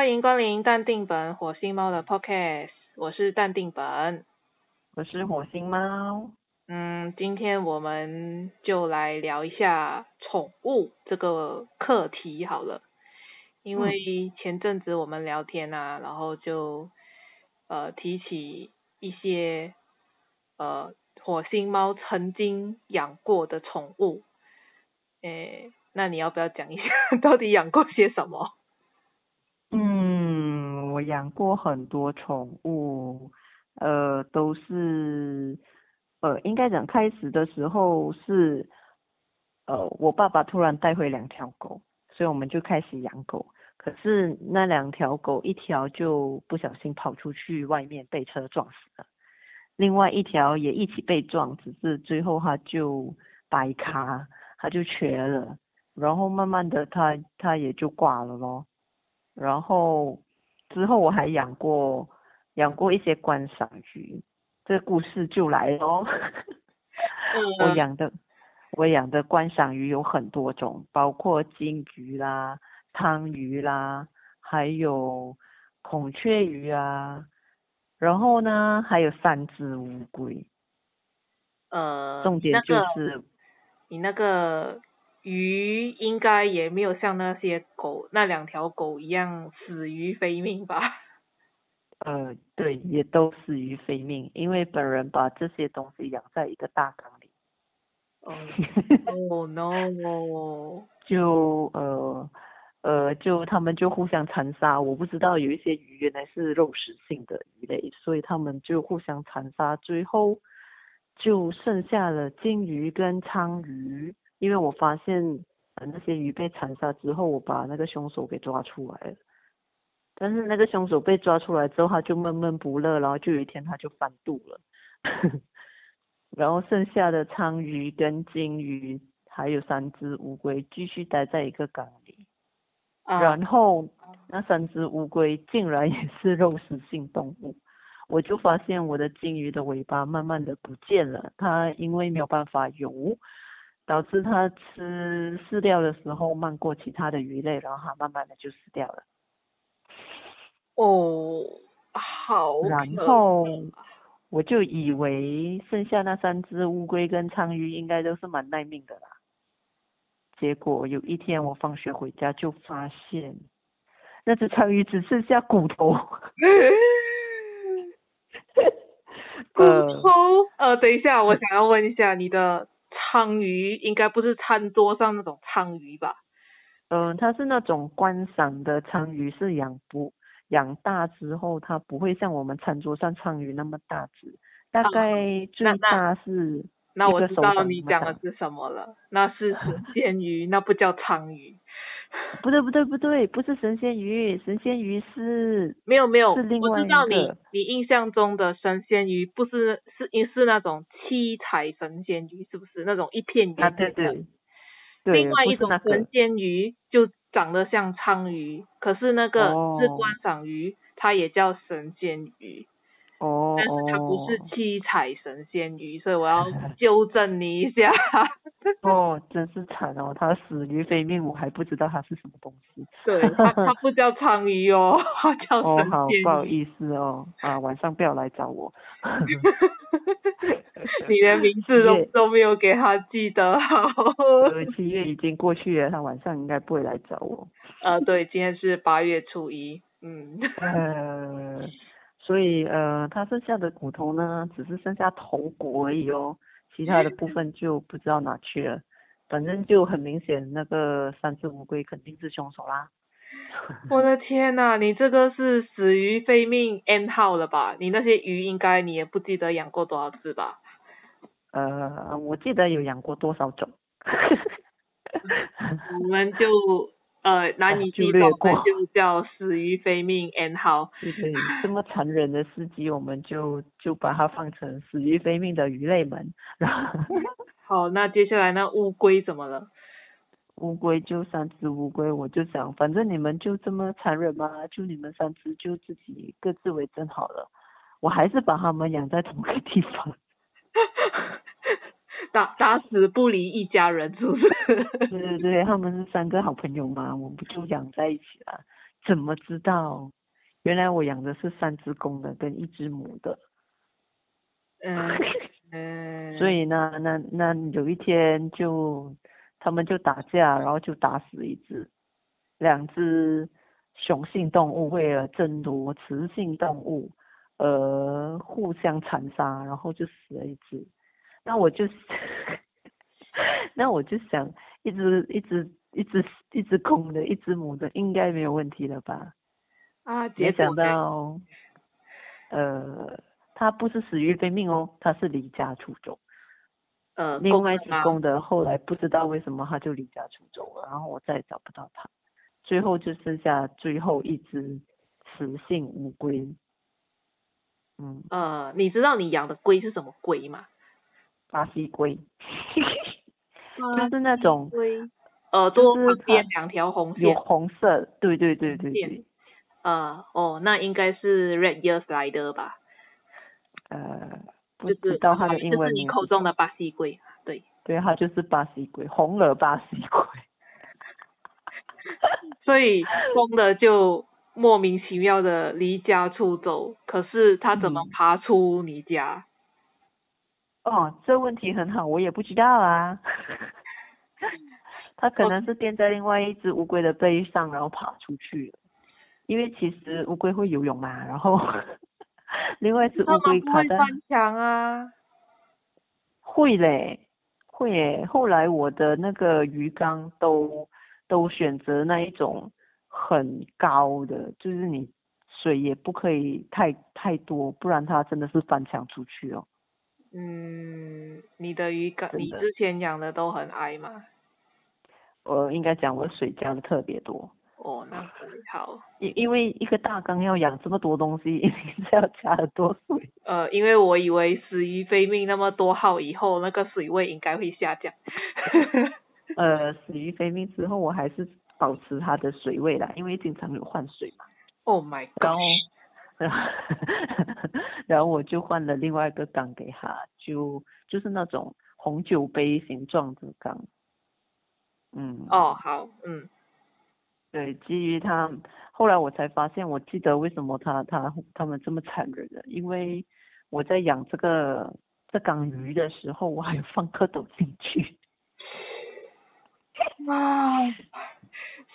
欢迎光临淡定本火星猫的 Podcast，我是淡定本。我是火星猫。嗯，今天我们就来聊一下宠物这个课题好了，因为前阵子我们聊天啊，然后就呃提起一些呃火星猫曾经养过的宠物，诶，那你要不要讲一下 到底养过些什么？养过很多宠物，呃，都是，呃，应该讲开始的时候是，呃，我爸爸突然带回两条狗，所以我们就开始养狗。可是那两条狗一条就不小心跑出去外面被车撞死了，另外一条也一起被撞，只是最后它就白卡，它就瘸了，然后慢慢的它它也就挂了咯。然后之后我还养过养过一些观赏鱼，这个故事就来咯。我养的我养的观赏鱼有很多种，包括金鱼啦、汤鱼啦，还有孔雀鱼啊，然后呢还有三只乌龟。呃，重点就是你那个。鱼应该也没有像那些狗那两条狗一样死于非命吧？呃，对，也都死于非命，因为本人把这些东西养在一个大缸里。哦，no！就呃呃，就他们就互相残杀，我不知道有一些鱼原来是肉食性的鱼类，所以他们就互相残杀，最后就剩下了金鱼跟鲳鱼。因为我发现呃那些鱼被残杀之后，我把那个凶手给抓出来了。但是那个凶手被抓出来之后，他就闷闷不乐，然后就有一天他就反肚了。然后剩下的鲳鱼跟金鱼还有三只乌龟继续待在一个缸里。然后那三只乌龟竟然也是肉食性动物，我就发现我的金鱼的尾巴慢慢的不见了，它因为没有办法游。导致它吃饲料的时候慢过其他的鱼类，然后它慢慢的就死掉了。哦，好。然后我就以为剩下那三只乌龟跟鲳鱼应该都是蛮耐命的啦。结果有一天我放学回家就发现，那只鲳鱼只剩下骨头。骨头？呃，等一下，我想要问一下你的。鲳鱼应该不是餐桌上那种鲳鱼吧？嗯，它是那种观赏的鲳鱼，是养不养大之后，它不会像我们餐桌上鲳鱼那么大只，大概最大是那我知道你讲的是什么了，那是神仙 鱼，那不叫鲳鱼。不对不对不对，不是神仙鱼，神仙鱼是没有没有，是另外我知道你你印象中的神仙鱼不是是是那种七彩神仙鱼，是不是那种一片圆啊？对对，对，另外一种神仙鱼就长得像鲳鱼，可是那个是观赏鱼，它也叫神仙鱼。哦，但是它不是七彩神仙鱼，所以我要纠正你一下。哦，真是惨哦，它死于非命，我还不知道它是什么东西。对，它它不叫鲳鱼哦，它叫神仙。哦，好，不好意思哦，啊，晚上不要来找我。你连名字都都没有给他记得好。七月已经过去了，他晚上应该不会来找我。呃，对，今天是八月初一，嗯。呃。所以呃，它剩下的骨头呢，只是剩下头骨而已哦，其他的部分就不知道哪去了。反正就很明显，那个三只乌龟肯定是凶手啦。我的天呐，你这个是死于非命 N 号了吧？你那些鱼应该你也不记得养过多少只吧？呃，我记得有养过多少种。我们就。呃，男女记错就叫死于非命，N 号。对对，这么残忍的司机，我们就就把它放成死于非命的鱼类们。好，那接下来那乌龟怎么了？乌龟就三只乌龟，我就想，反正你们就这么残忍吗？就你们三只就自己各自为政好了，我还是把它们养在同一个地方。打打死不离一家人，是不是？对对对，他们是三个好朋友嘛，我们不就养在一起了？怎么知道？原来我养的是三只公的跟一只母的。嗯嗯。所以呢，那那有一天就他们就打架，然后就打死一只，两只雄性动物为了争夺雌性动物，而，互相残杀，然后就死了一只。那我就，那我就想，一只一只一只一只公的，一只母的，应该没有问题了吧？啊，没想到，呃，它不是死于非命哦，它是离家出走。呃，另外一只公的后来不知道为什么它就离家出走了，然后我再也找不到它，最后就剩下最后一只雌性乌龟。嗯。呃，你知道你养的龟是什么龟吗？巴西龟。就是那种龟，耳朵旁边两条红线。有红色，对对对对对。呃，哦，那应该是 Red Ears 来的吧？呃，不知道它的英文名。就是你口中的巴西龟，对。对，它就是巴西龟，红耳巴西龟。所以公的就莫名其妙的离家出走，可是它怎么爬出你家？哦，这问题很好，我也不知道啊。它可能是垫在另外一只乌龟的背上，然后爬出去了。因为其实乌龟会游泳嘛，然后 另外一只乌龟爬在。翻墙啊！会嘞，会诶。后来我的那个鱼缸都都选择那一种很高的，就是你水也不可以太太多，不然它真的是翻墙出去哦。嗯，你的鱼缸，你之前养的都很矮吗？我应该讲我水加的特别多。哦，那很好。因因为一个大缸要养这么多东西，一定是要加很多水。呃，因为我以为死于非命那么多号以后，那个水位应该会下降。呃，死于非命之后，我还是保持它的水位啦，因为经常有换水嘛。Oh my god！然后，然后我就换了另外一个缸给他，就就是那种红酒杯形状的缸。嗯。哦，好，嗯。对，基于他，后来我才发现，我记得为什么他他他们这么残忍的，因为我在养这个这缸鱼的时候，我还放蝌蚪进去。哇！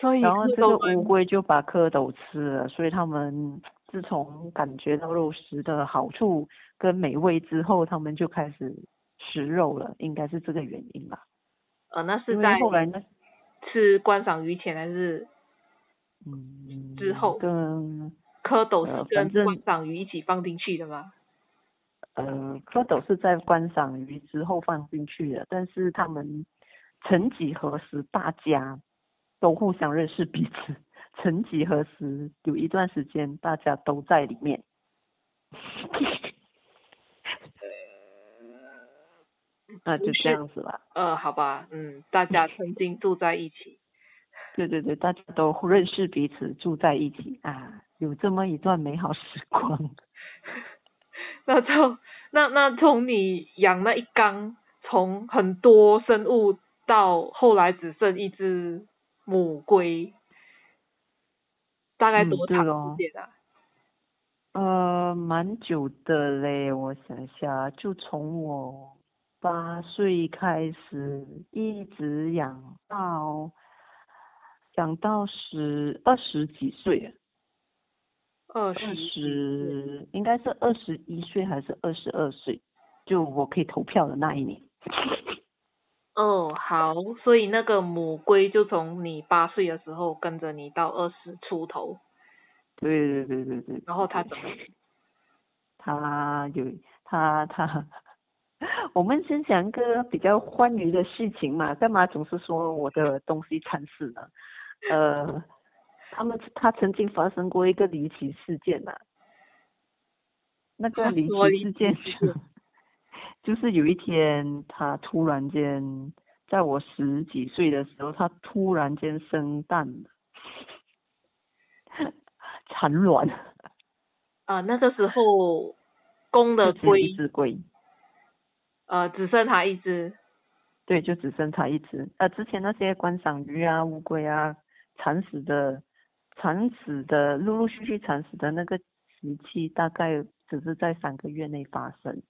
所以然后这个乌龟就把蝌蚪吃了，所以他们自从感觉到肉食的好处跟美味之后，他们就开始食肉了，应该是这个原因吧。呃，那是在后来呢？吃观赏鱼前还是？嗯，之后跟蝌蚪是跟观赏鱼一起放进去的吗？呃，蝌蚪是在观赏鱼之后放进去的，但是他们曾几何时大家都互相认识彼此，曾几何时有一段时间大家都在里面。那就这样子吧。呃，好吧，嗯，大家曾经住在一起。对对对，大家都认识彼此，住在一起啊，有这么一段美好时光。那从那那从你养那一缸，从很多生物到后来只剩一只母龟，大概多长时间啊？呃，蛮久的嘞，我想一下，就从我八岁开始，一直养到。养到十二十几岁，二十应该是二十一岁还是二十二岁？就我可以投票的那一年。哦，好，所以那个母龟就从你八岁的时候跟着你到二十出头。对对对对对。然后它怎么？它 有它它，我们先讲一个比较欢愉的事情嘛，干嘛总是说我的东西惨死了？呃，他们他曾经发生过一个离奇事件呐，那个离奇事件就就是有一天他突然间在我十几岁的时候，他突然间生蛋了，产卵。啊，那个时候公的龟，一只龟，呃，只剩它一只。对，就只剩它一只。呃，之前那些观赏鱼啊、乌龟啊。惨死的产死的陆陆续续产死的那个时期，大概只是在三个月内发生。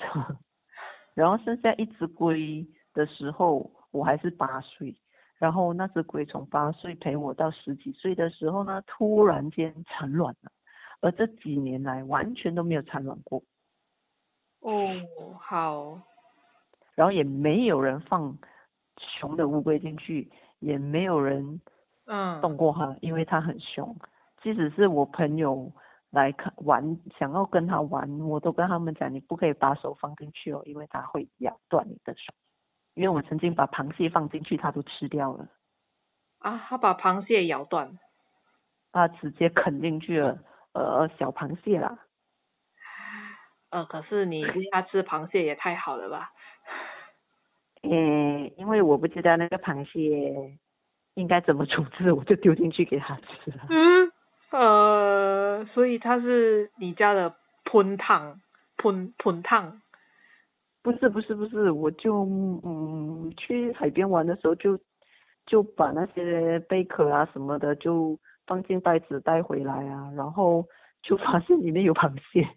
然后剩下一只龟的时候，我还是八岁。然后那只龟从八岁陪我到十几岁的时候呢，突然间产卵了，而这几年来完全都没有产卵过。哦，好。然后也没有人放雄的乌龟进去，也没有人嗯动过它，因为它很凶。即使是我朋友来看玩，想要跟他玩，我都跟他们讲，你不可以把手放进去哦，因为它会咬断你的手。因为我曾经把螃蟹放进去，它都吃掉了。啊，他把螃蟹咬断。它直接啃进去了，呃，小螃蟹啦。呃，可是你喂它吃螃蟹也太好了吧？诶，因为我不知道那个螃蟹应该怎么处置，我就丢进去给它吃了。嗯，呃，所以它是你家的喷烫，喷喷烫。不是不是不是，我就嗯去海边玩的时候就就把那些贝壳啊什么的就放进袋子带回来啊，然后就发现里面有螃蟹，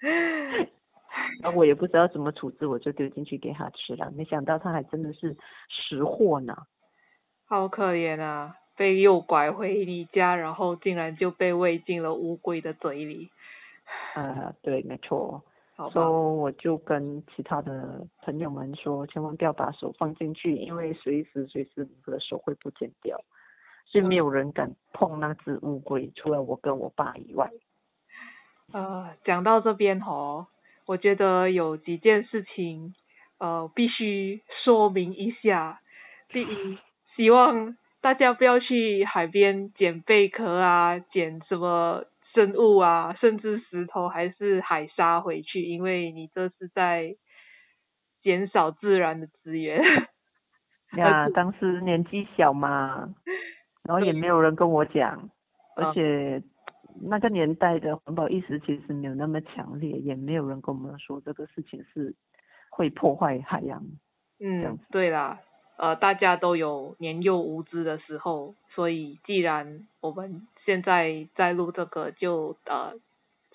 然后我也不知道怎么处置，我就丢进去给它吃了，没想到它还真的是识货呢。好可怜啊，被诱拐回你家，然后竟然就被喂进了乌龟的嘴里。啊，对，没错。好吧。所以我就跟其他的朋友们说，千万不要把手放进去，因为随时随时你的手会不见掉。所以没有人敢碰那只乌龟，除了我跟我爸以外。呃，讲到这边吼，我觉得有几件事情，呃，必须说明一下。第一，希望大家不要去海边捡贝壳啊，捡什么生物啊，甚至石头还是海沙回去，因为你这是在减少自然的资源。呀，当时年纪小嘛，然后也没有人跟我讲，而且那个年代的环保意识其实没有那么强烈，也没有人跟我们说这个事情是会破坏海洋。嗯，对啦，呃，大家都有年幼无知的时候，所以既然我们现在在录这个，就呃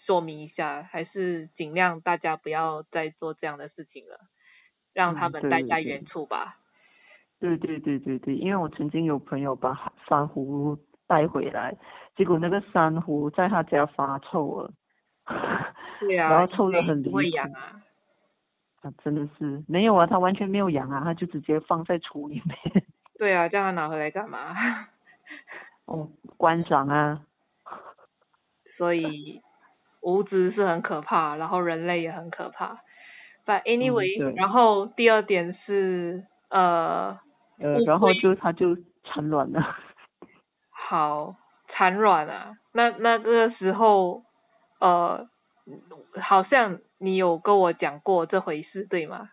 说明一下，还是尽量大家不要再做这样的事情了，让他们待在原处吧。对对对对对，因为我曾经有朋友把珊瑚带回来，结果那个珊瑚在他家发臭了。对啊。然后臭的很离谱。啊。啊，真的是没有啊，他完全没有养啊，他就直接放在橱里面。对啊，叫他拿回来干嘛？哦，观赏啊。所以无知是很可怕，然后人类也很可怕。But anyway，、嗯、然后第二点是呃。呃，然后就它就产卵了。好，产卵啊！那那个时候，呃，好像你有跟我讲过这回事，对吗？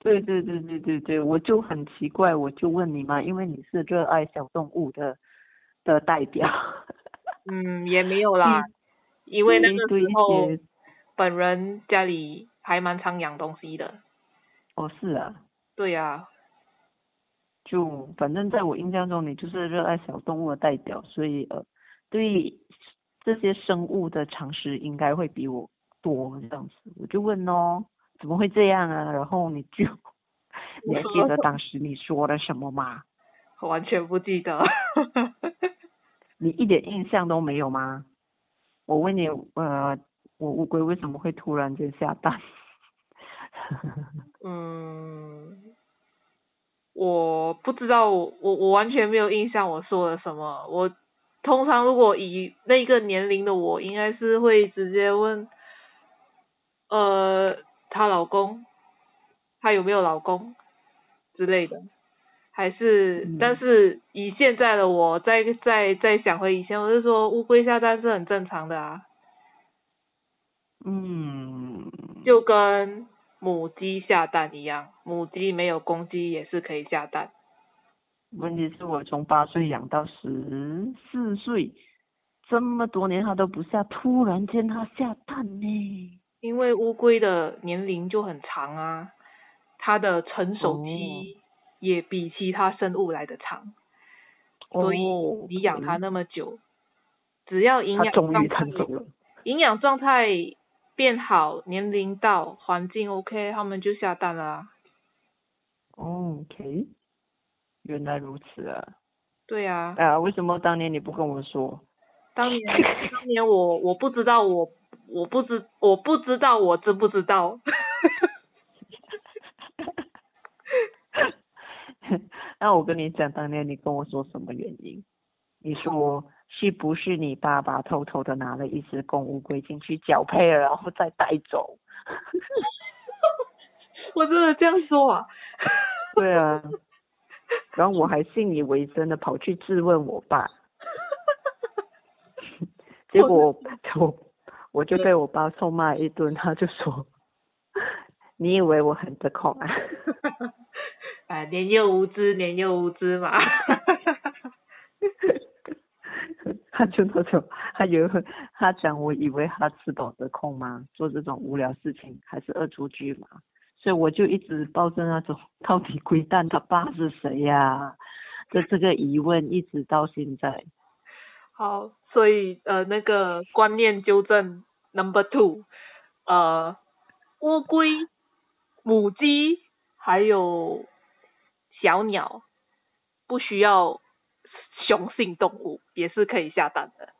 对对对对对对，我就很奇怪，我就问你嘛，因为你是热爱小动物的的代表。嗯，也没有啦，因为那个时候本人家里还蛮常养东西的。哦，是啊。对呀、啊。就反正在我印象中，你就是热爱小动物的代表，所以呃，对这些生物的常识应该会比我多这样子。我就问哦，怎么会这样啊？然后你就，你还记得当时你说了什么吗？完全不记得。你一点印象都没有吗？我问你，呃，我乌龟为什么会突然间下蛋？嗯。我不知道，我我我完全没有印象我说了什么。我通常如果以那个年龄的我，应该是会直接问，呃，她老公，她有没有老公之类的，还是，嗯、但是以现在的我再再再想回以前，我就说乌龟下蛋是很正常的啊。嗯。就跟。母鸡下蛋一样，母鸡没有公鸡也是可以下蛋。问题是我从八岁养到十四岁，这么多年它都不下，突然间它下蛋呢？因为乌龟的年龄就很长啊，它的成熟期也比其他生物来的长，哦、所以你养它那么久，只要营养它终于状态成熟了。营养状态变好，年龄到，环境 OK，它们就下蛋了啊。哦 OK，原来如此啊！对啊，啊，为什么当年你不跟我说？当年当年我我不知道我我不知我不知道我知不知道。那我跟你讲，当年你跟我说什么原因？你说是不是你爸爸偷偷的拿了一只公乌龟进去交配了，然后再带走？我真的这样说啊？对啊，然后我还信以为真的跑去质问我爸，结果我我就被我爸臭骂一顿，他就说：“ 你以为我很得空啊？”哎，年幼无知，年幼无知嘛。他就那种，他有他讲，我以为他吃饱得空吗？做这种无聊事情还是恶作剧嘛？所以我就一直抱着那种到底龟蛋他爸是谁呀、的这个疑问，一直到现在。好，所以呃那个观念纠正 number two，呃乌龟、母鸡还有小鸟不需要雄性动物，也是可以下蛋的。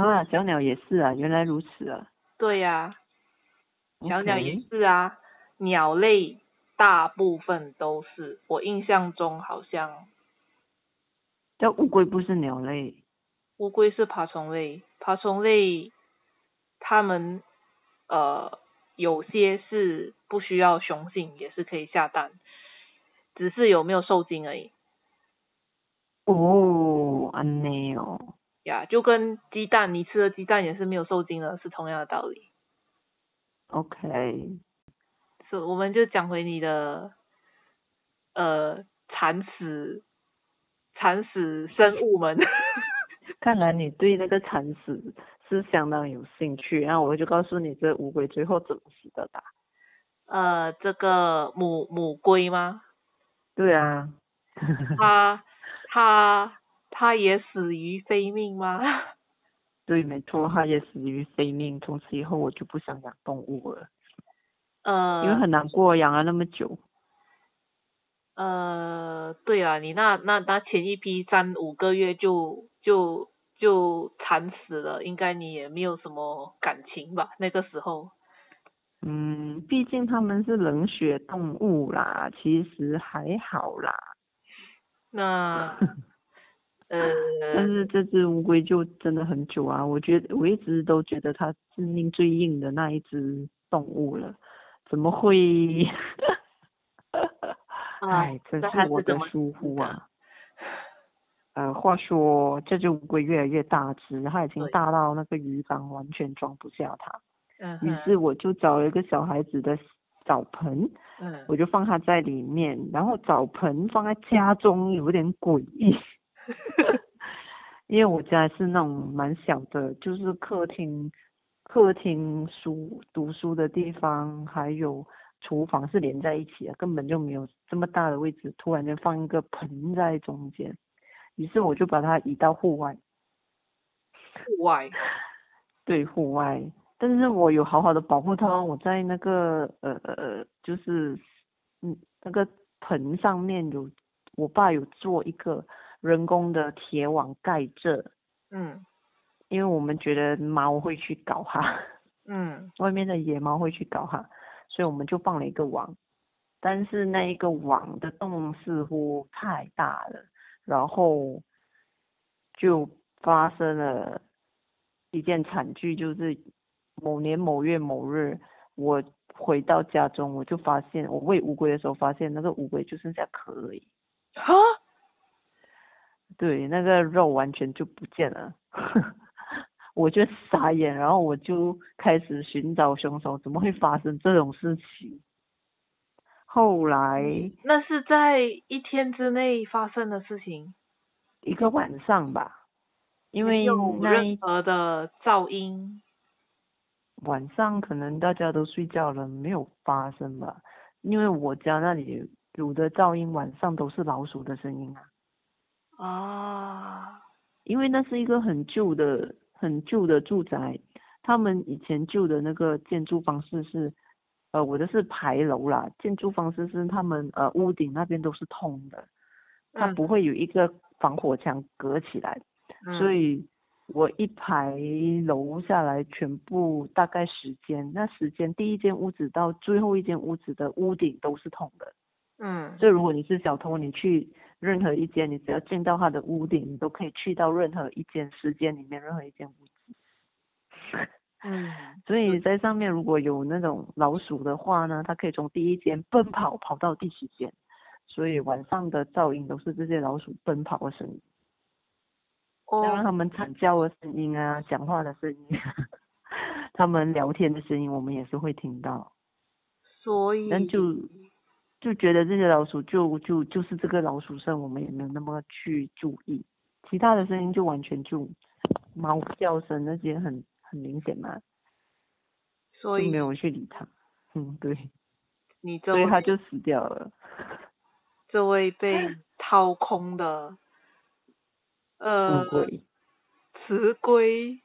啊，小鸟也是啊，原来如此啊。对呀、小鸟也是啊，鸟类大部分都是，我印象中好像但乌龟不是鸟类。乌龟是爬虫类，爬虫类它们呃有些是不需要雄性，也是可以下蛋，只是有没有受精而已哦，安内哦。呀就跟鸡蛋，你吃的鸡蛋也是没有受精的，是同样的道理。OK，是，我们就讲回你的呃惨死惨死生物们。看来你对那个惨死是相当有兴趣，然后我就告诉你这乌龟最后怎么死的吧。呃，这个母母龟吗？对啊。它 它它也死于非命吗？对，没错，它也死于非命。从此以后，我就不想养动物了，呃，因为很难过，养了那么久。呃，对啊，你那那那前一批三五个月就就就惨死了，应该你也没有什么感情吧？那个时候，嗯，毕竟他们是冷血动物啦，其实还好啦。那呃但 呃，是这只乌龟就真的很久啊，我觉得我一直都觉得它是命最硬的那一只动物了，怎么会？哎，真是我的疏忽啊！呃，话说这只乌龟越来越大只，它已经大到那个鱼缸完全装不下它。于嗯于是我就找了一个小孩子的澡盆，嗯我就放它在里面，然后澡盆放在家中有点诡异，因为我家是那种蛮小的，就是客厅、客厅书读书的地方，还有厨房是连在一起的，根本就没有这么大的位置，突然间放一个盆在中间，于是我就把它移到户外，户外，对户外，但是我有好好的保护它，我在那个呃呃就是嗯那个盆上面有我爸有做一个人工的铁网盖着，嗯因为我们觉得猫会去搞它，嗯外面的野猫会去搞它，所以我们就放了一个网，但是那一个网的洞似乎太大了，然后就发生了一件惨剧，就是某年某月某日，我回到家中，我就发现我喂乌龟的时候，发现那个乌龟就剩下壳而已，哈，对，那个肉完全就不见了。我就傻眼，然后我就开始寻找凶手，怎么会发生这种事情？后来那是在一天之内发生的事情，一个晚上吧，因为没有任何的噪音。晚上可能大家都睡觉了，没有发生吧。因为我家那里有的噪音晚上都是老鼠的声音啊，啊，因为那是一个很旧的很旧的住宅，他们以前旧的那个建筑方式是，呃，我的是牌楼啦，建筑方式是他们呃屋顶那边都是通的，它嗯不会有一个防火墙隔起来，嗯所以我一排楼下来全部大概时间，那时间第一间屋子到最后一间屋子的屋顶都是通的。嗯。所以如果你是小偷，你去任何一间，你只要进到他的屋顶，你都可以去到任何一间时间里面任何一间屋子。嗯 所以在上面如果有那种老鼠的话呢，它可以从第一间奔跑跑到第十间，所以晚上的噪音都是这些老鼠奔跑的声音，哦。它们惨叫的声音啊，讲话的声音，他们聊天的声音我们也是会听到。所以那就就觉得这些老鼠就就就是这个老鼠声，我们也没有那么去注意，其他的声音就完全就猫叫声那些很很明显嘛，所以就没有去理它。嗯，对，你这所以它就死掉了。这位被掏空的呃雌龟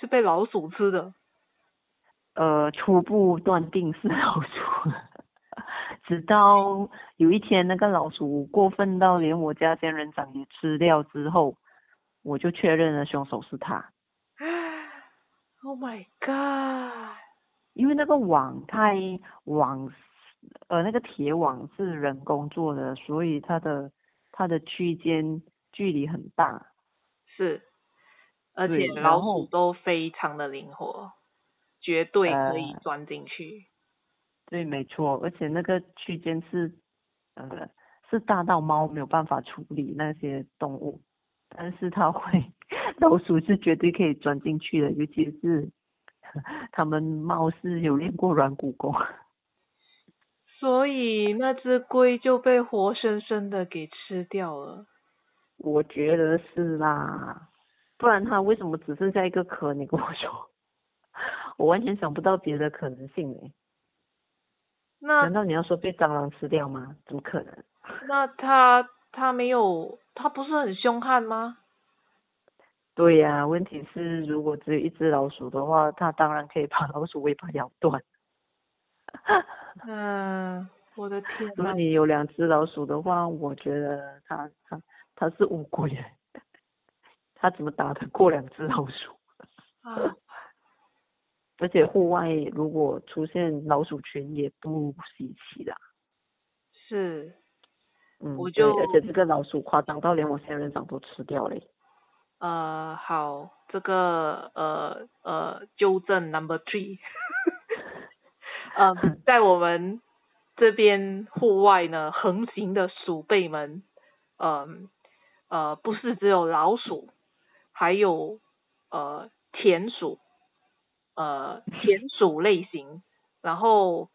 是被老鼠吃的。呃，初步断定是老鼠，直到有一天那个老鼠过分到连我家仙人掌也吃掉之后，我就确认了凶手是他。Oh my god！因为那个网太网，呃，那个铁网是人工做的，所以它的它的区间距离很大。是，而且老后鼠都非常的灵活，绝对可以呃钻进去。对，没错，而且那个区间是，呃，是大到猫没有办法处理那些动物，但是它会，老鼠是绝对可以钻进去的，尤其是他们猫是有练过软骨功。所以那只龟就被活生生的给吃掉了。我觉得是啦，不然它为什么只剩下一个壳？你跟我说，我完全想不到别的可能性诶。那难道你要说被蟑螂吃掉吗？怎么可能？那它它没有，它不是很凶悍吗？对呀、问题是如果只有一只老鼠的话，它当然可以把老鼠尾巴咬断。嗯，我的天呐如果，你有两只老鼠的话，我觉得它它它是乌龟耶，它怎么打得过两只老鼠？啊，而且户外如果出现老鼠群也不稀奇啦。是，嗯，我对就而且这个老鼠夸张到连我仙人掌都吃掉嘞。呃，好，这个呃呃纠正 number three，呃，在我们这边户外呢，横行的鼠辈们，嗯呃不是只有老鼠，还有呃田鼠，呃田鼠类型，然后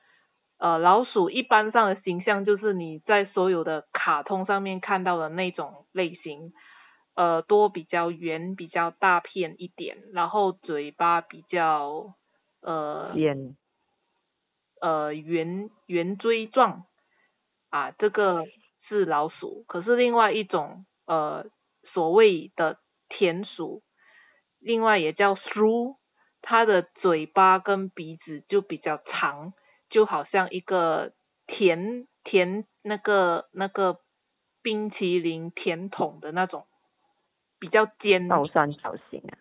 呃老鼠一般上的形象就是你在所有的卡通上面看到的那种类型。耳朵比较圆，比较大片一点，然后嘴巴比较呃尖，呃圆圆锥状啊，这个是老鼠。可是另外一种呃所谓的田鼠，另外也叫 shrew，它的嘴巴跟鼻子就比较长，就好像一个甜甜那个那个冰淇淋甜筒的那种。比较尖，倒三角形啊，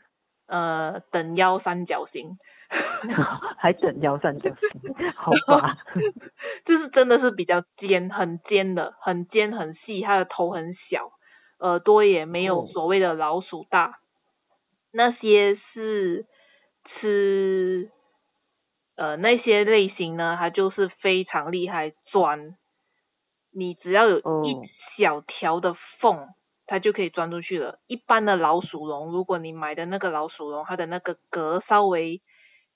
呃，等腰三角形，还等腰三角形，好吧？就是真的是比较尖，很尖的，很尖很细，它的头很小，耳朵也没有哦所谓的老鼠大。那些是吃，呃，那些类型呢，它就是非常厉害钻，你只要有哦一小条的缝。它就可以钻出去了。一般的老鼠笼，如果你买的那个老鼠笼，它的那个格稍微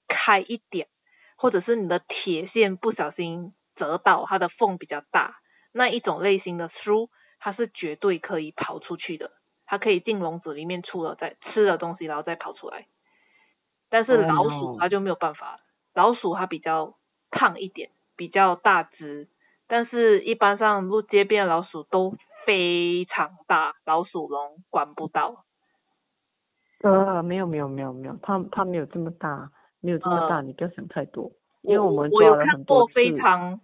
开一点，或者是你的铁线不小心折到，它的缝比较大，那一种类型的 through，它是绝对可以跑出去的。它可以进笼子里面，出了再吃了东西，然后再跑出来。但是 Oh 老鼠它就没有办法了，老鼠它比较胖一点，比较大只，但是一般上路街边的老鼠都非常大，老鼠笼管不到。呃，没有没有没有没有，它它没有这么大，没有这么大，呃你不要想太多，因为我们我有看过。非常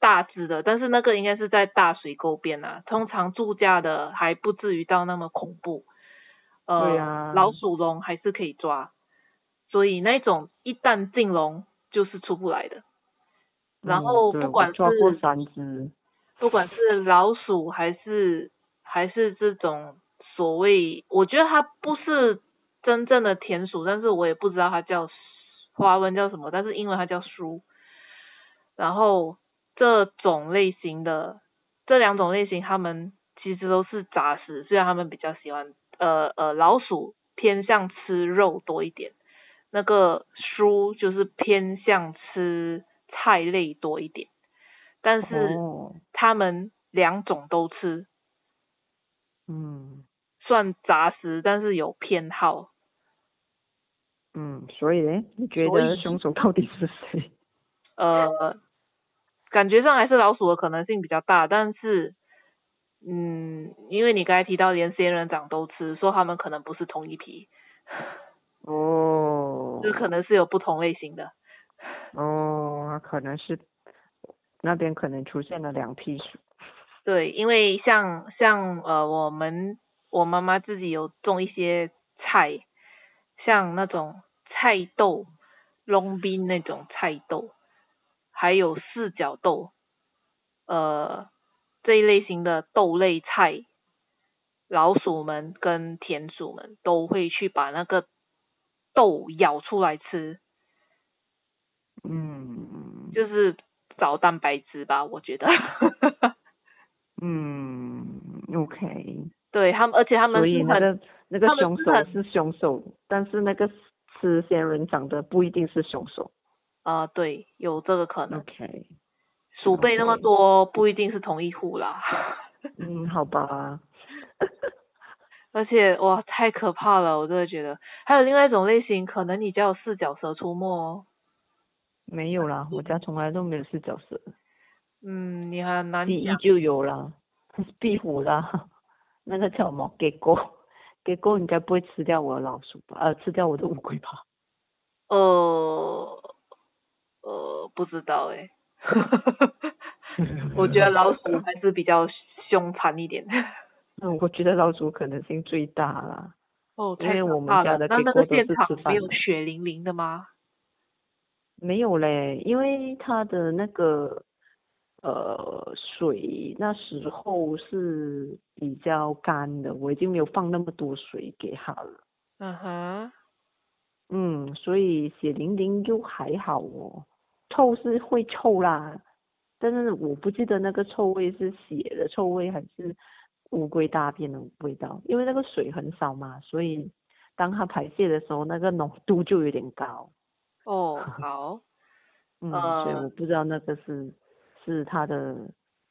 大只的，但是那个应该是在大水沟边啊。通常住家的还不至于到那么恐怖。呃，对啊老鼠笼还是可以抓，所以那种一旦进笼就是出不来的。然后不管抓过是三只，不管是老鼠还是还是这种所谓，我觉得它不是真正的田鼠，但是我也不知道它叫花纹叫什么，但是英文它叫鼠。然后这种类型的这两种类型，它们其实都是杂食，虽然它们比较喜欢呃呃老鼠偏向吃肉多一点，那个鼠就是偏向吃菜类多一点，但是哦，它们两种都吃，嗯算杂食，但是有偏好。嗯，所以呢，你觉得凶手到底是谁？呃，感觉上还是老鼠的可能性比较大，但是，嗯，因为你刚才提到连仙人掌都吃，说他们可能不是同一批，哦就可能是有不同类型的。哦，可能是那边可能出现了两批鼠。对，因为像像呃，我们我妈妈自己有种一些菜，像那种菜豆、龙斌那种菜豆，还有四角豆，呃，这一类型的豆类菜，老鼠们跟田鼠们都会去把那个豆咬出来吃，嗯就是找蛋白质吧，我觉得。嗯，OK。对他们，而且他们所以是很那个那个凶手是凶手，但是那个吃仙人掌的不一定是凶手。啊、对，有这个可能。OK，鼠辈那么多，不一定是同一户啦。嗯，好吧。而且哇，太可怕了，我真的觉得。还有另外一种类型，可能你家有四脚蛇出没哦。没有啦，我家从来都没有四脚蛇。嗯，你很难讲。第一就有啦，壁虎啦，那个叫什么？给狗，给狗应该不会吃掉我的老鼠吧？呃，吃掉我的乌龟吧？呃呃，不知道诶。我觉得老鼠还是比较凶残一点。嗯，我觉得老鼠可能性最大啦。哦，因为我们家怕了。那那个现场没有血淋淋的吗？没有嘞，因为它的那个呃水那时候是比较干的，我已经没有放那么多水给它了。嗯哼。嗯，所以血淋淋又还好哦，臭是会臭啦，但是我不记得那个臭味是血的臭味还是乌龟大便的味道，因为那个水很少嘛，所以当它排泄的时候，那个浓度就有点高。哦，好。嗯，呃所以我不知道那个是是它的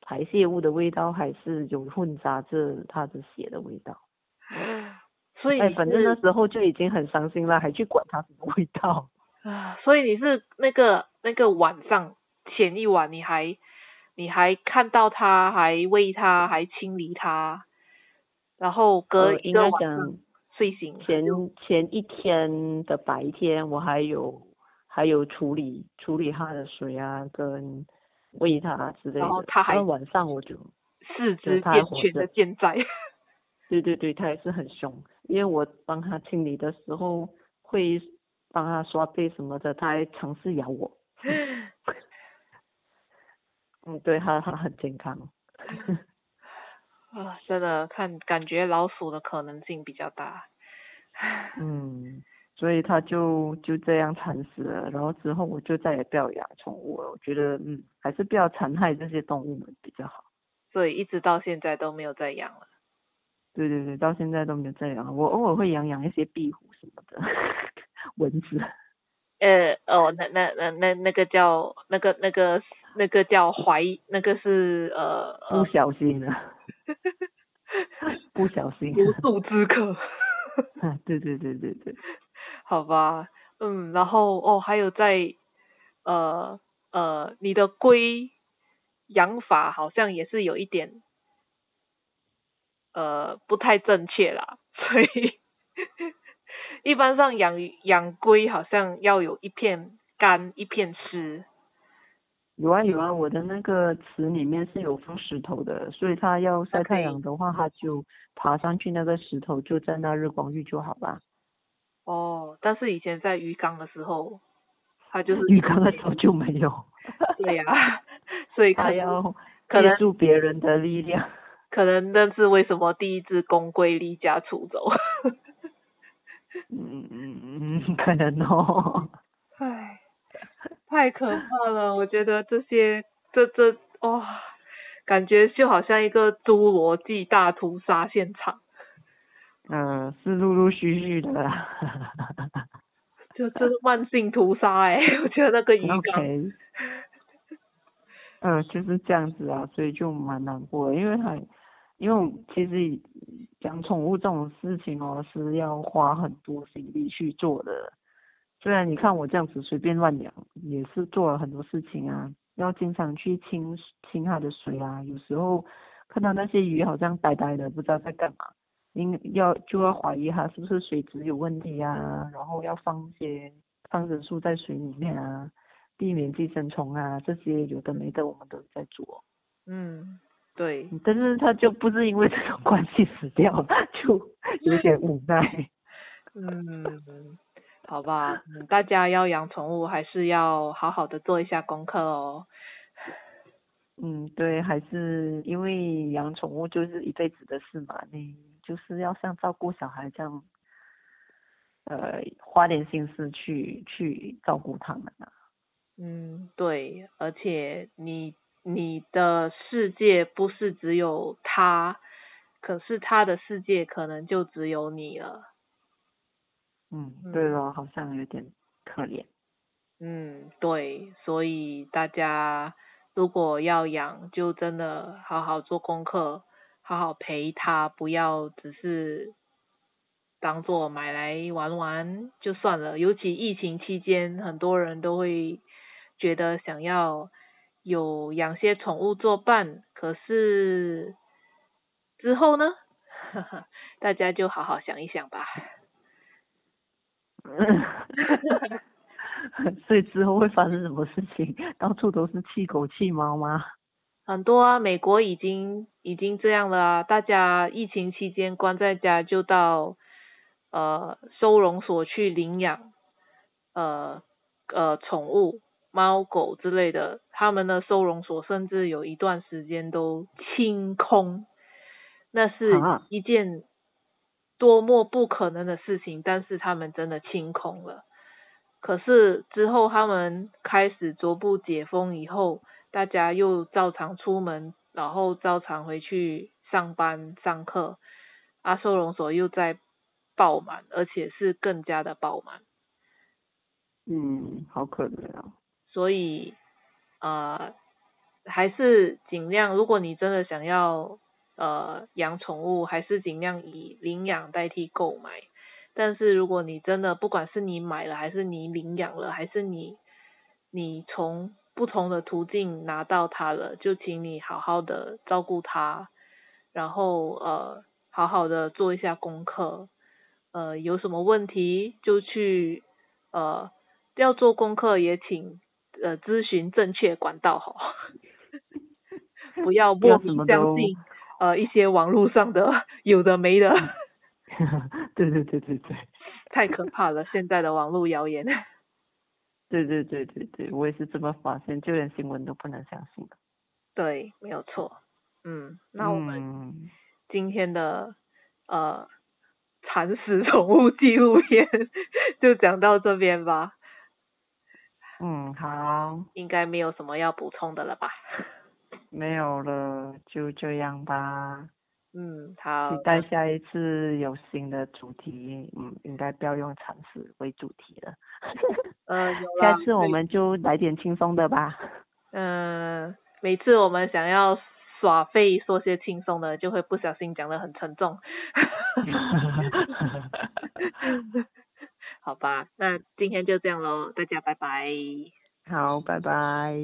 排泄物的味道，还是有混杂着它的血的味道。所以哎，反正那是时候就已经很伤心了，还去管它什么味道。啊，所以你是那个那个晚上前一晚你还你还看到它，还喂它，还清理它，然后隔呃，应该一个晚上睡醒前前一天的白天，我还有还有处理处理它的水啊，跟喂它之类的。然后它还晚上我就，四肢健全的健在。对 对对，它也是很凶，因为我帮它清理的时候会帮它刷背什么的，它还尝试咬我。嗯，对，它它很健康。啊，真的看感觉老鼠的可能性比较大。嗯，所以它就就这样惨死了，然后之后我就再也不要养宠物了。我觉得嗯，还是不要残害这些动物们比较好。所以一直到现在都没有再养了。对对对，到现在都没有再养，我偶尔会养养一些壁虎什么的，蚊子。呃哦，那那那那那个叫那个那个那个叫怀，那个是呃不呃小心的，不小心。不速之客。对对对对对，好吧，嗯，然后哦，还有在呃呃，你的龟养法好像也是有一点呃不太正确啦，所以一般上养鱼养龟好像要有一片干一片湿。有啊有啊，我的那个池里面是有放石头的，所以它要晒太阳的话，它就爬上去那个石头，就在那日光浴就好了。哦，但是以前在鱼缸的时候，它就是 鱼缸的时候就没有。对呀，所以它要可能助别人的力量。可能那是为什么第一只公龟离家出走。嗯嗯嗯，可能哦。唉。太可怕了，我觉得这些这这哇，感觉就好像一个侏罗纪大屠杀现场。嗯，是陆陆续续的。就这是万幸屠杀哎，我觉得那个鱼缸。嗯，就是这样子啊，所以就蛮难过，因为他，因为其实养宠物这种事情哦，是要花很多心力去做的。虽然你看我这样子随便乱养，也是做了很多事情啊，要经常去清清它的水啊，有时候看到那些鱼好像呆呆的，不知道在干嘛，应要就要怀疑它是不是水质有问题啊，然后要放些抗生素在水里面啊，避免寄生虫啊，这些有的没的我们都在做。嗯，对。但是他就不是因为这种 关系死掉了，就有点无奈。嗯。好吧，大家要养宠物还是要好好的做一下功课哦。嗯，对，还是因为养宠物就是一辈子的事嘛，你就是要像照顾小孩这样，呃，花点心思去去照顾他们啊。嗯，对，而且你你的世界不是只有他，可是他的世界可能就只有你了。嗯，对了，好像有点可怜。嗯，对，所以大家如果要养，就真的好好做功课，好好陪他，不要只是当做买来玩玩就算了。尤其疫情期间，很多人都会觉得想要有养些宠物作伴，可是之后呢？大家就好好想一想吧。所以之后会发生什么事情？到处都是弃狗弃猫吗？很多啊，美国已经已经这样了啊！大家疫情期间关在家，就到呃收容所去领养呃呃宠物猫狗之类的。他们的收容所甚至有一段时间都清空，那是一件。多么不可能的事情，但是他们真的清空了。可是之后他们开始逐步解封以后，大家又照常出门，然后照常回去上班上课，啊收容所又在爆满，而且是更加的爆满。嗯，好可怜啊。所以，呃，还是尽量，如果你真的想要。呃，养宠物还是尽量以领养代替购买。但是如果你真的不管是你买了还是你领养了，还是你你从不同的途径拿到它了，就请你好好的照顾它，然后呃好好的做一下功课。呃，有什么问题就去呃要做功课也请呃咨询正确管道好，不 要莫名相信。呃，一些网络上的 有的没的，对对对对对，太可怕了！现在的网络谣言。对对对对对，我也是这么发现，就连新闻都不能相信对，没有错。嗯，那我们今天的呃蚕食宠物纪录片就讲到这边吧。嗯，好。应该没有什么要补充的了吧？没有了，就这样吧。嗯，好。期待下一次有新的主题，嗯，应该不要用常识为主题了。呃，下次我们就来点轻松的吧。嗯，每次我们想要耍废说些轻松的，就会不小心讲的很沉重。好吧，那今天就这样喽，大家拜拜。好，拜拜。